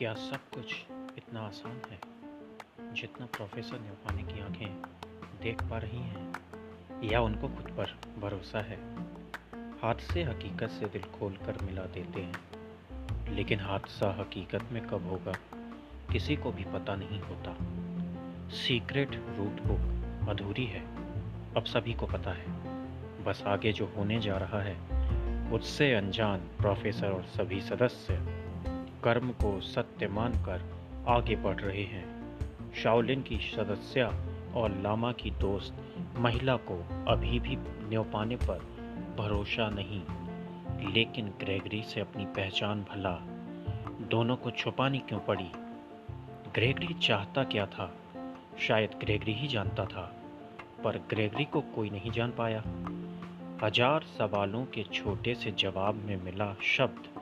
क्या सब कुछ इतना आसान है। जितना प्रोफेसर न्योपाने की आँखें देख पा रही हैं, या उनको खुद पर भरोसा है हादसे हकीकत से दिल खोल कर मिला देते हैं। लेकिन हादसा हकीकत में कब होगा, किसी को भी पता नहीं होता। सीक्रेट रूट बुक अधूरी है, अब सभी को पता है। बस आगे जो होने जा रहा है, उससे अनजान प्रोफेसर और सभी सदस्य कर्म को सत्य मानकर आगे बढ़ रहे हैं। शाओलिन की सदस्या और लामा की दोस्त महिला को अभी भी न्योपाने पर भरोसा नहीं। लेकिन ग्रेगरी से अपनी पहचान भला। दोनों को छुपानी क्यों पड़ी? ग्रेगरी चाहता क्या था? शायद ग्रेगरी ही जानता था, पर ग्रेगरी को कोई नहीं जान पाया। हज़ार सवालों के छोटे से जवाब में मिला शब्द।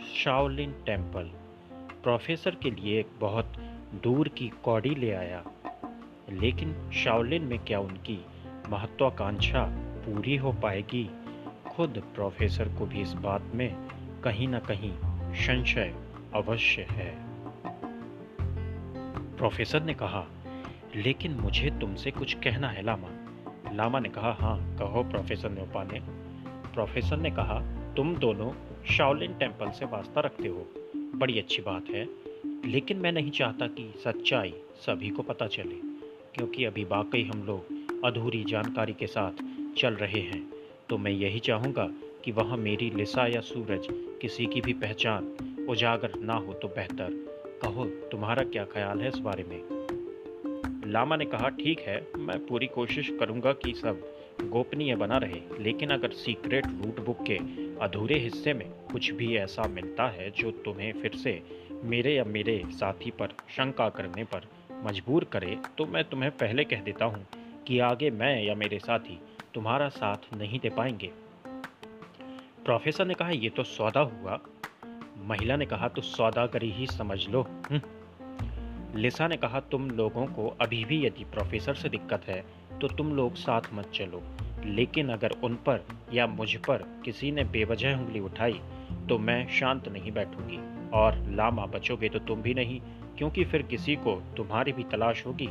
शाओलिन टेंपल प्रोफेसर के लिए एक बहुत दूर की कौड़ी ले आया। लेकिन शाओलिन में क्या उनकी महत्वाकांक्षा पूरी हो पाएगी? खुद प्रोफेसर को भी इस बात में कहीं ना कहीं संशय अवश्य है। प्रोफेसर ने कहा, लेकिन मुझे तुमसे कुछ कहना है, लामा। लामा ने कहा हाँ कहो प्रोफेसर न्योपा ने प्रोफेसर ने कहा, तुम दोनों शाओलिन टेंपल से वास्ता रखते हो। बड़ी अच्छी बात है। लेकिन मैं नहीं चाहता कि सच्चाई सभी को पता चले, क्योंकि अभी वाकई हम लोग अधूरी जानकारी के साथ चल रहे हैं। तो मैं यही चाहूँगा कि वहाँ मेरी लिसा या सूरज किसी की भी पहचान उजागर ना हो तो बेहतर। कहो, तुम्हारा क्या ख्याल है इस बारे में? लामा ने कहा, ठीक है, मैं पूरी कोशिश करूँगा कि सब गोपनीय बना रहे, लेकिन अगर सीक्रेट रूट बुक के अधूरे हिस्से में कुछ भी ऐसा मिलता है जो तुम्हें फिर से मेरे या मेरे साथी पर शंका करने पर मजबूर करे तो मैं तुम्हें पहले कह देता हूँ कि आगे मैं या मेरे साथी तुम्हारा साथ नहीं दे पाएँगे। प्रोफेसर ने कहा यह तो सौदा हुआ। महिला ने कहा तो सौदागरी ही समझ लो। हम्म। लिसा ने कहा, तुम लोगों को अभी भी यदि प्रोफेसर से दिक्कत है तो तुम लोग साथ मत चलो। लेकिन अगर उन पर या मुझ पर किसी ने बेवजह उंगली उठाई तो मैं शांत नहीं बैठूँगी। और लामा बचोगे तो तुम भी नहीं, क्योंकि फिर किसी को तुम्हारी भी तलाश होगी।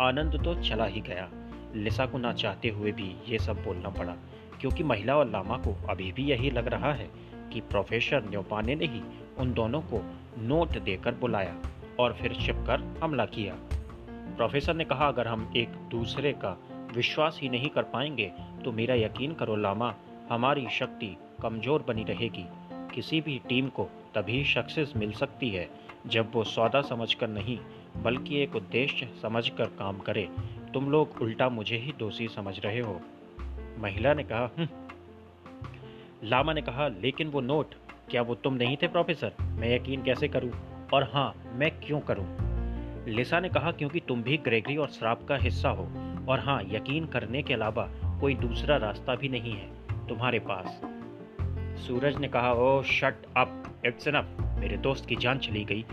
आनंद तो चला ही गया। लिसा को ना चाहते हुए भी ये सब बोलना पड़ा, क्योंकि महिला और लामा को अभी भी यही लग रहा है कि प्रोफेसर न्योपाने ने ही उन दोनों को नोट देकर बुलाया और फिर छिपकर हमला किया। प्रोफेसर ने कहा, अगर हम एक दूसरे का विश्वास ही नहीं कर पाएँगे तो मेरा यकीन करो लामा, हमारी शक्ति कमज़ोर बनी रहेगी। किसी भी टीम को तभी सक्सेस मिल सकती है, जब वो सौदा समझकर नहीं, बल्कि एक उद्देश्य समझकर काम करे। तुम लोग उल्टा मुझे ही दोषी समझ रहे हो। महिला ने कहा हम्म। लामा ने कहा, लेकिन वो नोट, क्या वो तुम नहीं थे, प्रोफेसर? मैं यकीन कैसे करूँ? और हाँ मैं क्यों करूँ? लिसा ने कहा, क्योंकि तुम भी ग्रेगरी और श्राप का हिस्सा हो। और हाँ यकीन करने के अलावा कोई दूसरा रास्ता भी नहीं है तुम्हारे पास। सूरज ने कहा oh shut up it's enough मेरे दोस्त की जान चली गई।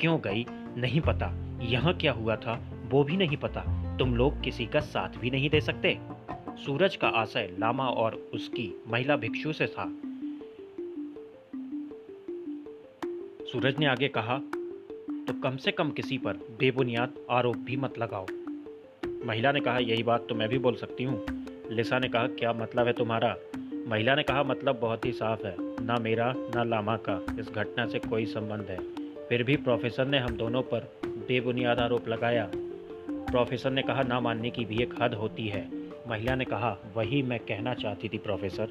क्यों गई? नहीं पता। यहाँ क्या हुआ था? वो भी नहीं पता। तुम लोग किसी का साथ भी नहीं दे सकते। सूरज का आशय लामा और उसकी महिला भिक्षु से था। सूरज ने आगे कहा तो कम से कम किसी पर बेबुनियाद आरोप भी मत लगाओ। महिला ने कहा, यही बात तो मैं भी बोल सकती हूँ। लिसा ने कहा, क्या मतलब है तुम्हारा? महिला ने कहा मतलब बहुत ही साफ़ है, ना मेरा, ना लामा का, इस घटना से कोई संबंध है। फिर भी प्रोफेसर ने हम दोनों पर बेबुनियाद आरोप लगाया। प्रोफेसर ने कहा, ना मानने की भी एक हद होती है। महिला ने कहा, वही मैं कहना चाहती थी, प्रोफेसर।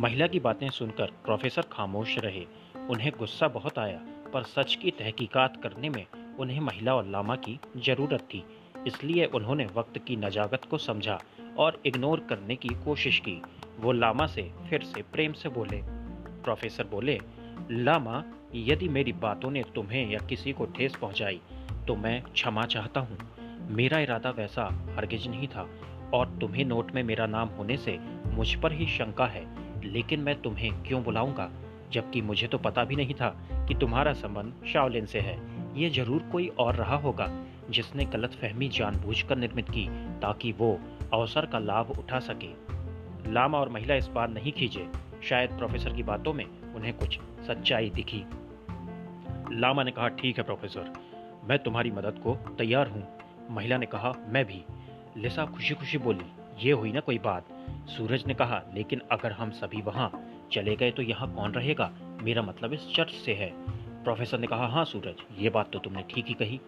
महिला की बातें सुनकर प्रोफेसर खामोश रहे। उन्हें गुस्सा बहुत आया, पर सच की तहकीकात करने में उन्हें महिला और लामा की ज़रूरत थी। इसलिए उन्होंने वक्त की नजाकत को समझा और इग्नोर करने की कोशिश की। वो लामा से फिर से प्रेम से बोले। प्रोफेसर बोले, लामा, यदि मेरी बातों ने तुम्हें या किसी को ठेस पहुंचाई तो मैं क्षमा चाहता हूँ। मेरा इरादा वैसा हरगिज नहीं था और तुम्हें नोट में मेरा नाम होने से मुझ पर ही शंका है, लेकिन मैं तुम्हें क्यों बुलाऊँगा? जबकि मुझे तो पता भी नहीं था कि तुम्हारा संबंध शाओलिन से है। ये ज़रूर कोई और रहा होगा। जिसने गलत फहमी जानबूझकर निर्मित की ताकि वो अवसर का लाभ उठा सके। लामा और महिला इस बार नहीं खींचे। शायद प्रोफेसर की बातों में उन्हें कुछ सच्चाई दिखी। लामा ने कहा, ठीक है प्रोफेसर, मैं तुम्हारी मदद को तैयार हूँ। महिला ने कहा, मैं भी। लिसा खुशी खुशी बोली, ये हुई ना कोई बात? सूरज ने कहा, लेकिन अगर हम सभी वहाँ चले गए तो यहाँ कौन रहेगा? मेरा मतलब इस चर्च से है। प्रोफेसर ने कहा हाँ सूरज, ये बात तो तुमने ठीक ही कही।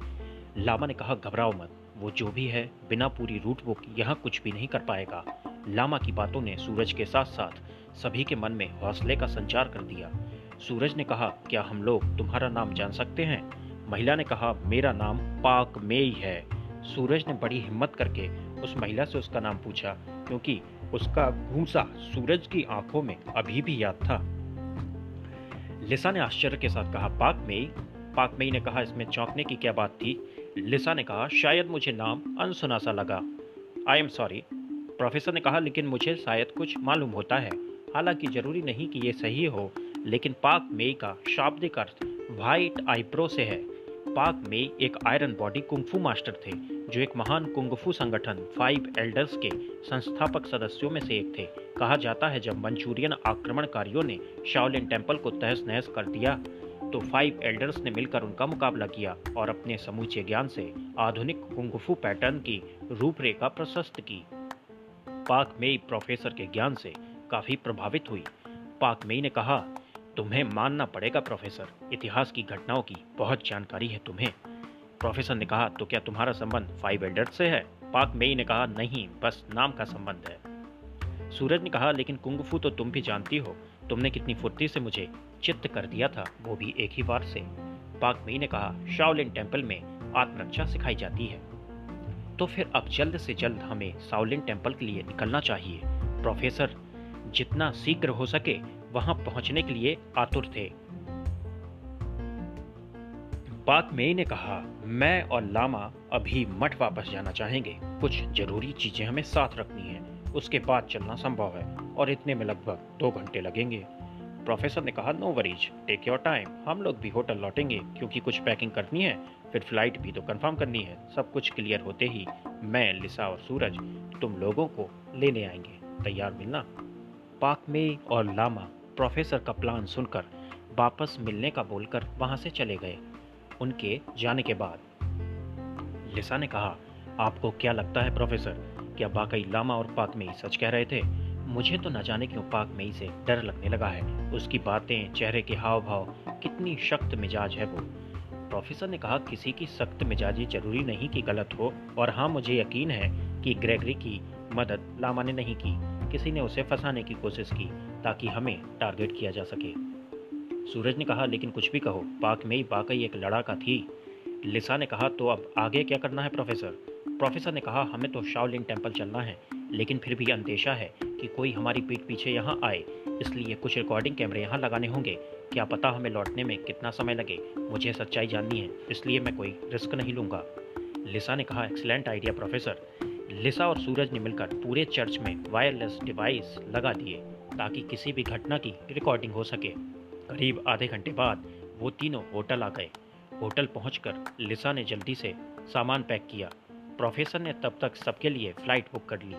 लामा ने कहा, घबराओ मत। वो जो भी है, बिना पूरी रूट बुक यहाँ कुछ भी नहीं कर पाएगा लामा की बातों ने सूरज के साथ साथ सभी के मन में हौसले का संचार कर दिया। सूरज ने कहा, क्या हम लोग तुम्हारा नाम जान सकते हैं महिला ने कहा, मेरा नाम पाक मेई है सूरज ने बड़ी हिम्मत करके उस महिला से उसका नाम पूछा, क्योंकि उसका घूसा सूरज की आँखों में अभी भी याद था। लिसा ने आश्चर्य के साथ कहा, पाक मेई? पाक मेई ने कहा, इसमें चौंकने की क्या बात थी? लिसा ने कहा, शायद मुझे नाम अनसुना सा लगा। आई एम सॉरी प्रोफेसर ने कहा, लेकिन मुझे शायद कुछ मालूम होता है। हालाँकि ज़रूरी नहीं कि ये सही हो, लेकिन पाक मेई का शाब्दिक अर्थ वाइट आईब्रो से है। पाक मेई एक आयरन बॉडी कुंफू मास्टर थे, जो एक महान कुंगफू संगठन, फाइव एल्डर्स के संस्थापक सदस्यों में से एक थे। कहा जाता है, जब मंचूरियन आक्रमणकारियों ने शाओलिन टेंपल को तहस नहस कर दिया तो फाइव एल्डर्स ने मिलकर उनका मुकाबला किया और अपने समूचे ज्ञान से आधुनिक कुंगफू पैटर्न की रूपरेखा प्रशस्त की। पाक मेई प्रोफेसर के ज्ञान से काफ़ी प्रभावित हुई। पाक मेई ने कहा, तुम्हें मानना पड़ेगा प्रोफेसर इतिहास की घटनाओं की बहुत जानकारी है तुम्हें। प्रोफेसर ने कहा तो क्या तुम्हारा संबंध फाइव एल्डर्स से है? पाक मेई ने कहा, नहीं, बस नाम का संबंध है। सूरज ने कहा, लेकिन कुंगफू तो तुम भी जानती हो। तुमने कितनी फुर्ती से मुझे चित्त कर दिया था, वो भी एक ही बार से। पाक मई ने कहा, शाओलिन टेंपल में आत्मरक्षा सिखाई जाती है। तो फिर अब जल्द से जल्द हमें साउलिन टेंपल के लिए निकलना चाहिए। प्रोफेसर, जितना शीघ्र हो सके वहाँ पहुँचने के लिए आतुर थे। पाक मेई ने कहा, मैं और लामा अभी मठ वापस जाना चाहेंगे। कुछ ज़रूरी चीज़ें हमें साथ रखनी है। उसके बाद चलना संभव है और इतने में लगभग दो घंटे लगेंगे। प्रोफेसर ने कहा no worries take your time हम लोग भी होटल लौटेंगे, क्योंकि कुछ पैकिंग करनी है, फिर फ़्लाइट भी तो कंफर्म करनी है। सब कुछ क्लियर होते ही मैं लिसा और सूरज तुम लोगों को लेने आएँगे। तैयार मिलना? पाक में और लामा प्रोफेसर का प्लान सुनकर वापस मिलने का बोलकर वहाँ से चले गए। उनके जाने के बाद लिसा ने कहा, आपको क्या लगता है प्रोफेसर क्या वाकई लामा और पाक में सच कह रहे थे? मुझे तो न जाने क्यों पाक मई से डर लगने लगा है। उसकी बातें, चेहरे के हाव भाव कितनी सख्त मिजाज है वो। प्रोफेसर ने कहा, किसी की सख्त मिजाजी ज़रूरी नहीं कि गलत हो, और हाँ मुझे यकीन है कि ग्रेगरी की मदद लामा ने नहीं की। किसी ने उसे फंसाने की कोशिश की, ताकि हमें टारगेट किया जा सके। सूरज ने कहा, लेकिन कुछ भी कहो, पाक में ही वाकई एक लड़ाका थी। लिसा ने कहा तो अब आगे क्या करना है, प्रोफेसर? प्रोफेसर ने कहा, हमें तो शाओलिन टेंपल चलना है, लेकिन फिर भी अंदेशा है कि कोई हमारी पीठ पीछे यहाँ आए, इसलिए कुछ रिकॉर्डिंग कैमरे यहाँ लगाने होंगे। क्या पता हमें लौटने में कितना समय लगे, मुझे सच्चाई जाननी है, इसलिए मैं कोई रिस्क नहीं लूँगा। लिसा ने कहा एक्सलेंट आइडिया प्रोफेसर लिसा और सूरज ने मिलकर पूरे चर्च में वायरलेस डिवाइस लगा दिए, ताकि किसी भी घटना की रिकॉर्डिंग हो सके। करीब आधे घंटे बाद वो तीनों होटल आ गए। होटल पहुंचकर लिसा ने जल्दी से सामान पैक किया। प्रोफेसर ने तब तक सबके लिए फ़्लाइट बुक कर ली।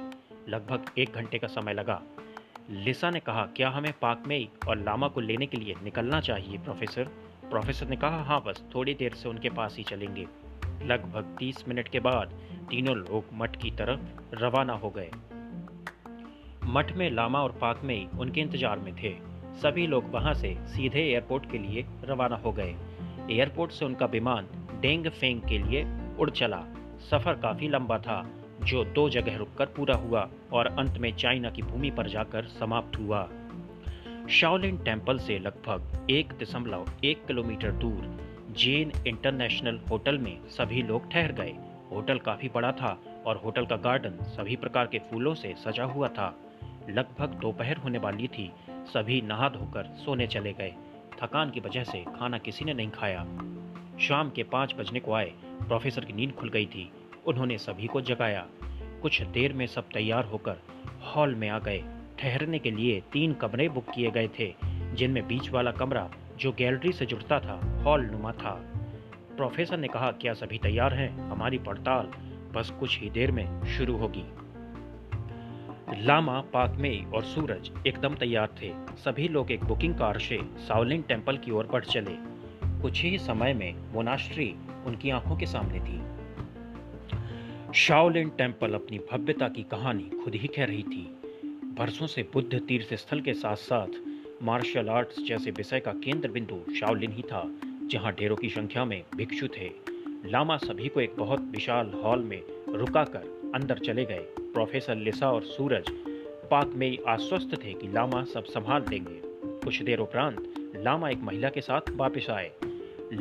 लगभग एक घंटे का समय लगा। लिसा ने कहा, क्या हमें पाक में और लामा को लेने के लिए निकलना चाहिए, प्रोफेसर? प्रोफेसर ने कहा हाँ बस, थोड़ी देर से उनके पास ही चलेंगे। लगभग तीस मिनट के बाद तीनों लोग मठ की तरफ़ रवाना हो गए। मठ में लामा और पाक में उनके इंतज़ार में थे। सभी लोग वहाँ से सीधे एयरपोर्ट के लिए रवाना हो गए। एयरपोर्ट से उनका विमान डेंग फेंग के लिए उड़ चला। सफ़र काफ़ी लंबा था, जो दो जगह रुककर पूरा हुआ और अंत में चाइना की भूमि पर जाकर समाप्त हुआ। शाओलिन टेंपल से लगभग एक दशमलव एक किलोमीटर दूर, जेन इंटरनेशनल होटल में सभी लोग ठहर गए। होटल काफ़ी बड़ा था और होटल का गार्डन सभी प्रकार के फूलों से सजा हुआ था। लगभग दोपहर होने वाली थी, सभी नहा धोकर सोने चले गए। थकान की वजह से खाना किसी ने नहीं खाया। शाम के पाँच बजने को आए प्रोफेसर की नींद खुल गई थी। उन्होंने सभी को जगाया। कुछ देर में सब तैयार होकर हॉल में आ गए। ठहरने के लिए तीन कमरे बुक किए गए थे, जिनमें बीच वाला कमरा, जो गैलरी से जुड़ता था, हॉल नुमा था। प्रोफेसर ने कहा, क्या सभी तैयार हैं? हमारी पड़ताल बस कुछ ही देर में शुरू होगी। लामा पाकमे और सूरज एकदम तैयार थे। सभी लोग एक बुकिंग कार से साउलिंग टेंपल की ओर बढ़ चले। कुछ ही समय में मोनास्ट्री उनकी आँखों के सामने थी। शाओलिन टेंपल अपनी भव्यता की कहानी खुद ही कह रही थी। बरसों से बुद्ध तीर्थ स्थल के साथ साथ मार्शल आर्ट्स जैसे विषय का केंद्र बिंदु शाओलिन ही था, जहाँ ढेरों की संख्या में भिक्षु थे। लामा सभी को एक बहुत विशाल हॉल में रुकाकर अंदर चले गए। प्रोफेसर लिसा और सूरज पाक में आश्वस्त थे कि लामा सब संभाल देंगे कुछ देर उपरांत लामा एक महिला के साथ वापस आए।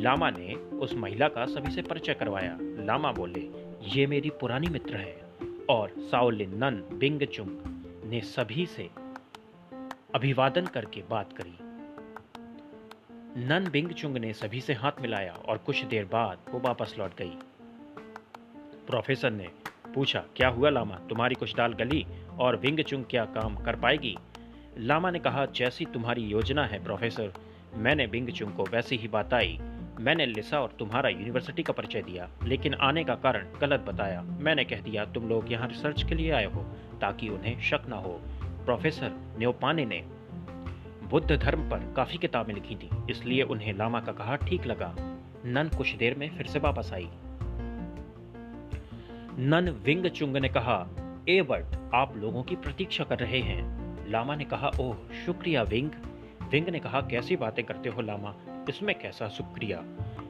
लामा ने उस महिला का सभी से परिचय करवाया। लामा बोले, ये मेरी पुरानी मित्र है। और साओलिन नन, बिंग, चुंग ने सभी से अभिवादन करके बात करी। नन, बिंग, चुंग ने सभी से हाथ मिलाया और कुछ देर बाद वो वापस लौट गई। प्रोफेसर ने पूछा, क्या हुआ लामा? तुम्हारी कुछ डाल गली और विंग चुंग क्या काम कर पाएगी? लामा ने कहा, जैसी तुम्हारी योजना है, प्रोफेसर, मैंने बिंग, चुंग को वैसी ही बात आई। मैंने लिसा और तुम्हारा यूनिवर्सिटी का परिचय दिया, लेकिन आने का कारण गलत बताया। मैंने कह दिया, तुम लोग यहाँ रिसर्च के लिए आए हो, ताकि उन्हें शक ना हो। प्रोफेसर न्योपाने ने बुद्ध धर्म पर काफ़ी किताबें लिखी थी, इसलिए उन्हें लामा का कहा ठीक लगा। नन कुछ देर में फिर से वापस आई। नन विंग चुंग ने कहा ए वर्ट आप लोगों की प्रतीक्षा कर रहे हैं। लामा ने कहा, ओह, शुक्रिया विंग। विंग ने कहा, कैसी बातें करते हो लामा? इसमें कैसा शुक्रिया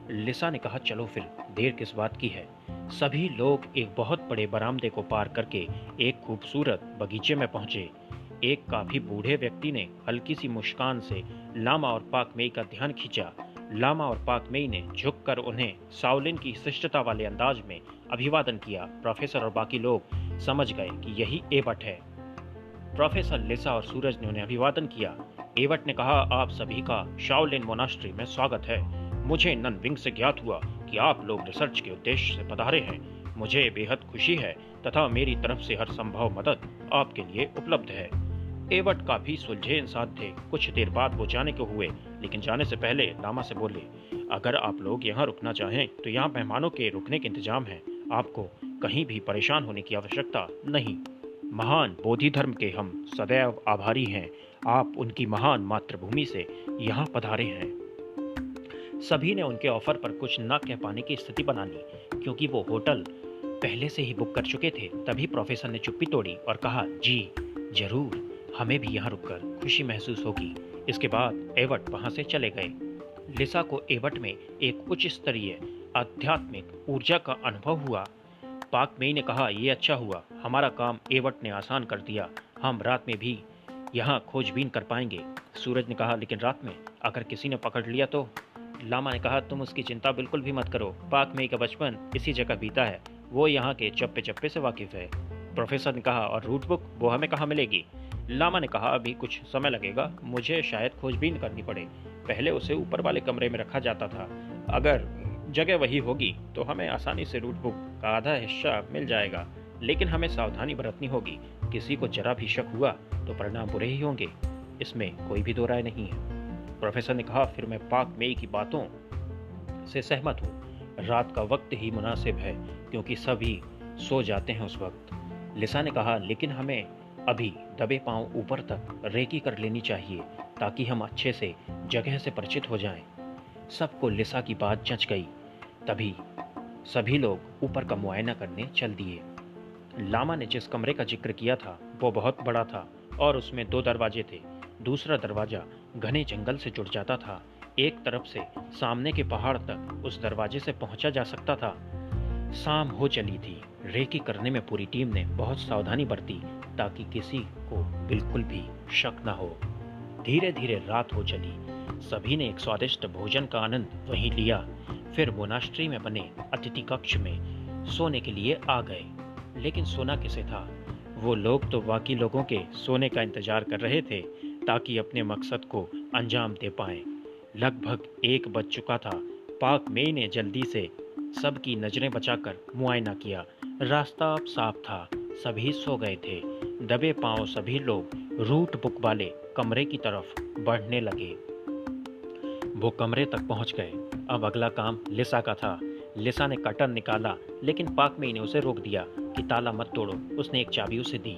लिसा ने कहा, चलो फिर, देर किस बात की है? सभी लोग एक बहुत बड़े बरामदे को पार करके एक खूबसूरत बगीचे में पहुँचे। एक काफ़ी बूढ़े व्यक्ति ने हल्की सी मुस्कान से लामा और पाक मेई का ध्यान खींचा। लामा और पाक मेई ने झुककर उन्हें साउलिन की शिष्टता वाले अंदाज में अभिवादन किया। प्रोफेसर और बाकी लोग समझ गए कि यही एवट है। प्रोफेसर, लिसा और सूरज ने उन्हें अभिवादन किया। एवट ने कहा, आप सभी का शाओलिन मोनास्ट्री में स्वागत है। मुझे नन विंग से ज्ञात हुआ कि आप लोग रिसर्च के उद्देश्य से पधारे हैं। मुझे बेहद खुशी है तथा मेरी तरफ़ से हर संभव मदद आपके लिए उपलब्ध है। एवट काफ़ी सुलझे इंसान थे, कुछ देर बाद वो जाने को हुए, लेकिन जाने से पहले लामा से बोले, अगर आप लोग यहाँ रुकना चाहें तो यहाँ मेहमानों के रुकने के इंतज़ाम है। आपको कहीं भी परेशान होने की आवश्यकता नहीं। महान बोधि धर्म के हम सदैव आभारी हैं। आप उनकी महान मातृभूमि से यहाँ पधारे हैं। सभी ने उनके ऑफ़र पर कुछ न कह पाने की स्थिति बना ली, क्योंकि वो होटल पहले से ही बुक कर चुके थे, तभी प्रोफेसर ने चुप्पी तोड़ी और कहा, जी, ज़रूर, हमें भी यहाँ रुककर खुशी महसूस होगी। इसके बाद एवट वहाँ से चले गए। लिसा को एवट में एक उच्च स्तरीय आध्यात्मिक ऊर्जा का अनुभव हुआ। पाक मेई ने कहा यह अच्छा हुआ, हमारा काम एवट ने आसान कर दिया। हम रात में भी यहाँ खोजबीन कर पाएँगे। सूरज ने कहा, लेकिन रात में अगर किसी ने पकड़ लिया तो? लामा ने कहा, तुम उसकी चिंता बिल्कुल भी मत करो। पाक में का बचपन इसी जगह बीता है। वो यहाँ के चप्पे चप्पे से वाकिफ है। प्रोफेसर ने कहा, और रूट बुक वो हमें कहाँ मिलेगी? लामा ने कहा, अभी कुछ समय लगेगा, मुझे शायद खोजबीन करनी पड़े। पहले उसे ऊपर वाले कमरे में रखा जाता था। अगर जगह वही होगी तो हमें आसानी से रूट बुक का आधा हिस्सा मिल जाएगा। लेकिन हमें सावधानी बरतनी होगी। किसी को जरा भी शक हुआ तो परिणाम बुरे ही होंगे। इसमें कोई भी दो राय नहीं है। प्रोफेसर ने कहा, फिर मैं पाक मेई की बातों से सहमत हूँ। रात का वक्त ही मुनासिब है, क्योंकि सभी सो जाते हैं उस वक्त। लिसा ने कहा, लेकिन हमें अभी दबे पाँव ऊपर तक रेकी कर लेनी चाहिए, ताकि हम अच्छे से, जगह से परिचित हो जाएँ। सबको लिसा की बात जच गई। तभी सभी लोग ऊपर का मुआयना करने चल दिए। लामा ने जिस कमरे का ज़िक्र किया था, वो बहुत बड़ा था और उसमें दो दरवाजे थे। दूसरा दरवाज़ा घने जंगल से जुड़ जाता था। एक तरफ़ से सामने के पहाड़ तक उस दरवाजे से पहुँचा जा सकता था। शाम हो चली थी। रेकी करने में पूरी टीम ने बहुत सावधानी बरती ताकि किसी को बिल्कुल भी शक न हो। धीरे धीरे रात हो चली। सभी ने एक स्वादिष्ट भोजन का आनंद वहीं लिया। फिर मोनास्ट्री में बने अतिथि कक्ष में सोने के लिए आ गए। लेकिन सोना किसे था? वो लोग तो बाकी लोगों के सोने का इंतज़ार कर रहे थे ताकि अपने मकसद को अंजाम दे पाए। लगभग एक बज चुका था। पाक मे ने जल्दी से सबकी नज़रें बचाकर मुआयना किया। रास्ता अब साफ़ था। सभी सो गए थे। दबे पाँव सभी लोग रूट बुक वाले कमरे की तरफ़ बढ़ने लगे। वो कमरे तक पहुँच गए। अब अगला काम लिसा का था। लिसा ने कटन निकाला, लेकिन पाक में ने उसे रोक दिया। कि ताला मत तोड़ो, उसने एक चाबी उसे दी।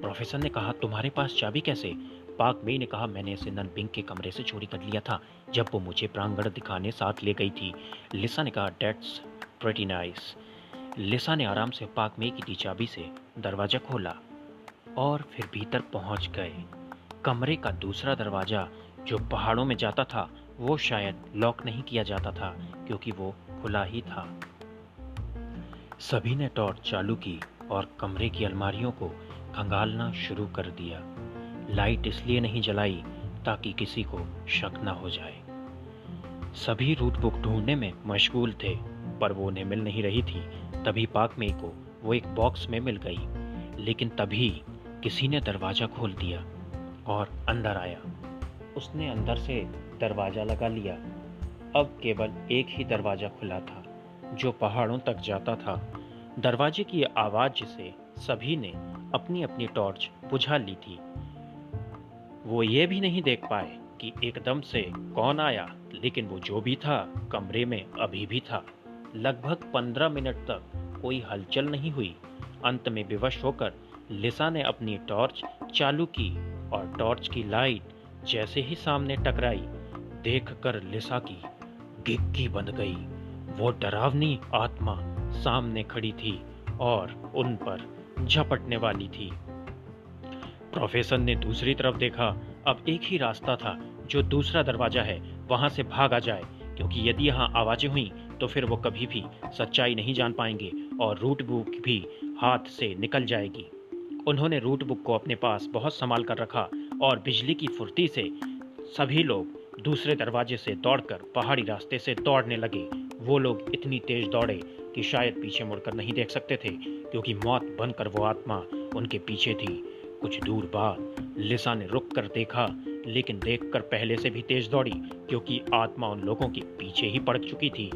प्रोफेसर ने कहा, तुम्हारे पास चाबी कैसे? पाक मेई ने कहा, मैंने इसे नन बिंग के कमरे से चोरी कर लिया था, जब वो मुझे प्रांगण दिखाने साथ ले गई थी। लिसा ने कहा डेट्स प्रेटी नाइस लिसा ने आराम से पाक मेई की दी चाबी से दरवाज़ा खोला और फिर भीतर पहुँच गए। कमरे का दूसरा दरवाज़ा जो पहाड़ों में जाता था, वो शायद लॉक नहीं किया जाता था, क्योंकि वो खुला ही था। सभी ने टॉर्च चालू की और कमरे की अलमारियों को खंगालना शुरू कर दिया। लाइट इसलिए नहीं जलाई ताकि किसी को शक न हो जाए। सभी रूट बुक ढूँढने में मशगूल थे, पर वो उन्हें मिल नहीं रही थी। तभी पाक में को वो एक बॉक्स में मिल गई, लेकिन तभी किसी ने दरवाज़ा खोल दिया और अंदर आया। उसने अंदर से दरवाज़ा लगा लिया। अब केवल एक ही दरवाज़ा खुला था। जो पहाड़ों तक जाता था, दरवाजे की आवाज़ से सभी ने अपनी अपनी टॉर्च बुझा ली थी। वो ये भी नहीं देख पाए कि एकदम से कौन आया, लेकिन वो जो भी था, कमरे में अभी भी था। लगभग पंद्रह मिनट तक कोई हलचल नहीं हुई। अंत में विवश होकर लिसा ने अपनी टॉर्च चालू की और टॉर्च की लाइट जैसे ही सामने टकराई, देखकर लिसा की गिग्गी बन गई। वो डरावनी आत्मा सामने खड़ी थी और उन पर झपटने वाली थी। प्रोफेसर ने दूसरी तरफ़ देखा, अब एक ही रास्ता था, जो दूसरा दरवाज़ा है, वहाँ से भाग जाए, क्योंकि यदि यहाँ आवाज़ें हुई तो फिर वो कभी भी सच्चाई नहीं जान पाएँगे और रूट बुक भी हाथ से निकल जाएगी। उन्होंने रूट बुक को अपने पास बहुत संभाल कर रखा और बिजली की फुर्ती से सभी लोग दूसरे दरवाजे से दौड़कर पहाड़ी रास्ते से दौड़ने लगे। वो लोग इतनी तेज दौड़े कि शायद पीछे मुड़कर नहीं देख सकते थे, क्योंकि मौत बनकर वो आत्मा उनके पीछे थी। कुछ दूर बाद लिसा ने रुक कर देखा, लेकिन देखकर पहले से भी तेज दौड़ी, क्योंकि आत्मा उन लोगों के पीछे ही पड़ चुकी थी।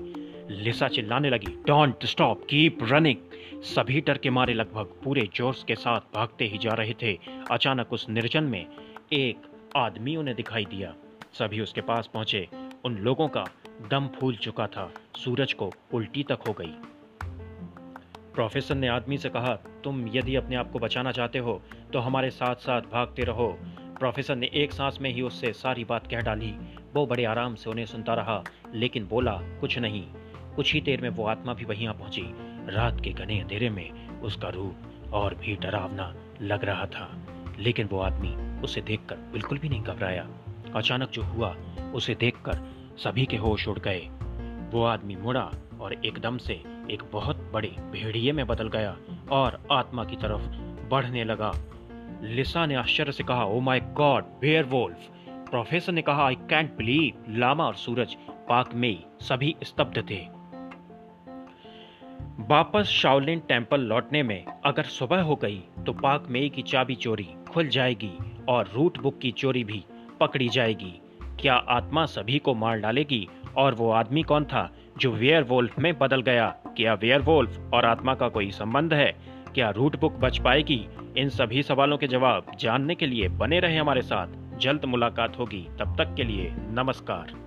लिसा चिल्लाने लगी डोंट स्टॉप कीप रनिंग सभी डर के मारे लगभग पूरे जोश के साथ भागते ही जा रहे थे। अचानक उस निर्जन में एक आदमी उन्हें दिखाई दिया। सभी उसके पास पहुँचे। उन लोगों का दम फूल चुका था। सूरज को उल्टी तक हो गई। प्रोफेसर ने आदमी से कहा, तुम यदि अपने आप को बचाना चाहते हो तो हमारे साथ साथ भागते रहो। प्रोफेसर ने एक सांस में ही उससे सारी बात कह डाली। वो बड़े आराम से उन्हें सुनता रहा, लेकिन बोला, कुछ नहीं। कुछ ही देर में वो आत्मा भी वहीं पहुँची। रात के घने अंधेरे में उसका रूप और भी डरावना लग रहा था। लेकिन वो आदमी उसे देखकर बिल्कुल भी नहीं घबराया। अचानक जो हुआ, उसे देखकर सभी के होश उड़ गए। वो आदमी मुड़ा और एकदम से एक बहुत बड़े भेड़िए में बदल गया और आत्मा की तरफ़ बढ़ने लगा। लिसा ने आश्चर्य से कहा ओ my god bear wolf professor ने कहा आई कैंट बिलीव लामा और सूरज पाक में सभी स्तब्ध थे। वापस शाओलिन टेंपल लौटने में अगर सुबह हो गई तो पाक मेई की चाबी चोरी खुल जाएगी और रूट बुक की चोरी भी पकड़ी जाएगी। क्या आत्मा सभी को मार डालेगी? और वो आदमी कौन था जो वेयर वोल्फ में बदल गया? क्या वेयर वोल्फ और आत्मा का कोई संबंध है? क्या रूट बुक बच पाएगी? इन सभी सवालों के जवाब जानने के लिए बने रहे हमारे साथ। जल्द मुलाकात होगी। तब तक के लिए नमस्कार।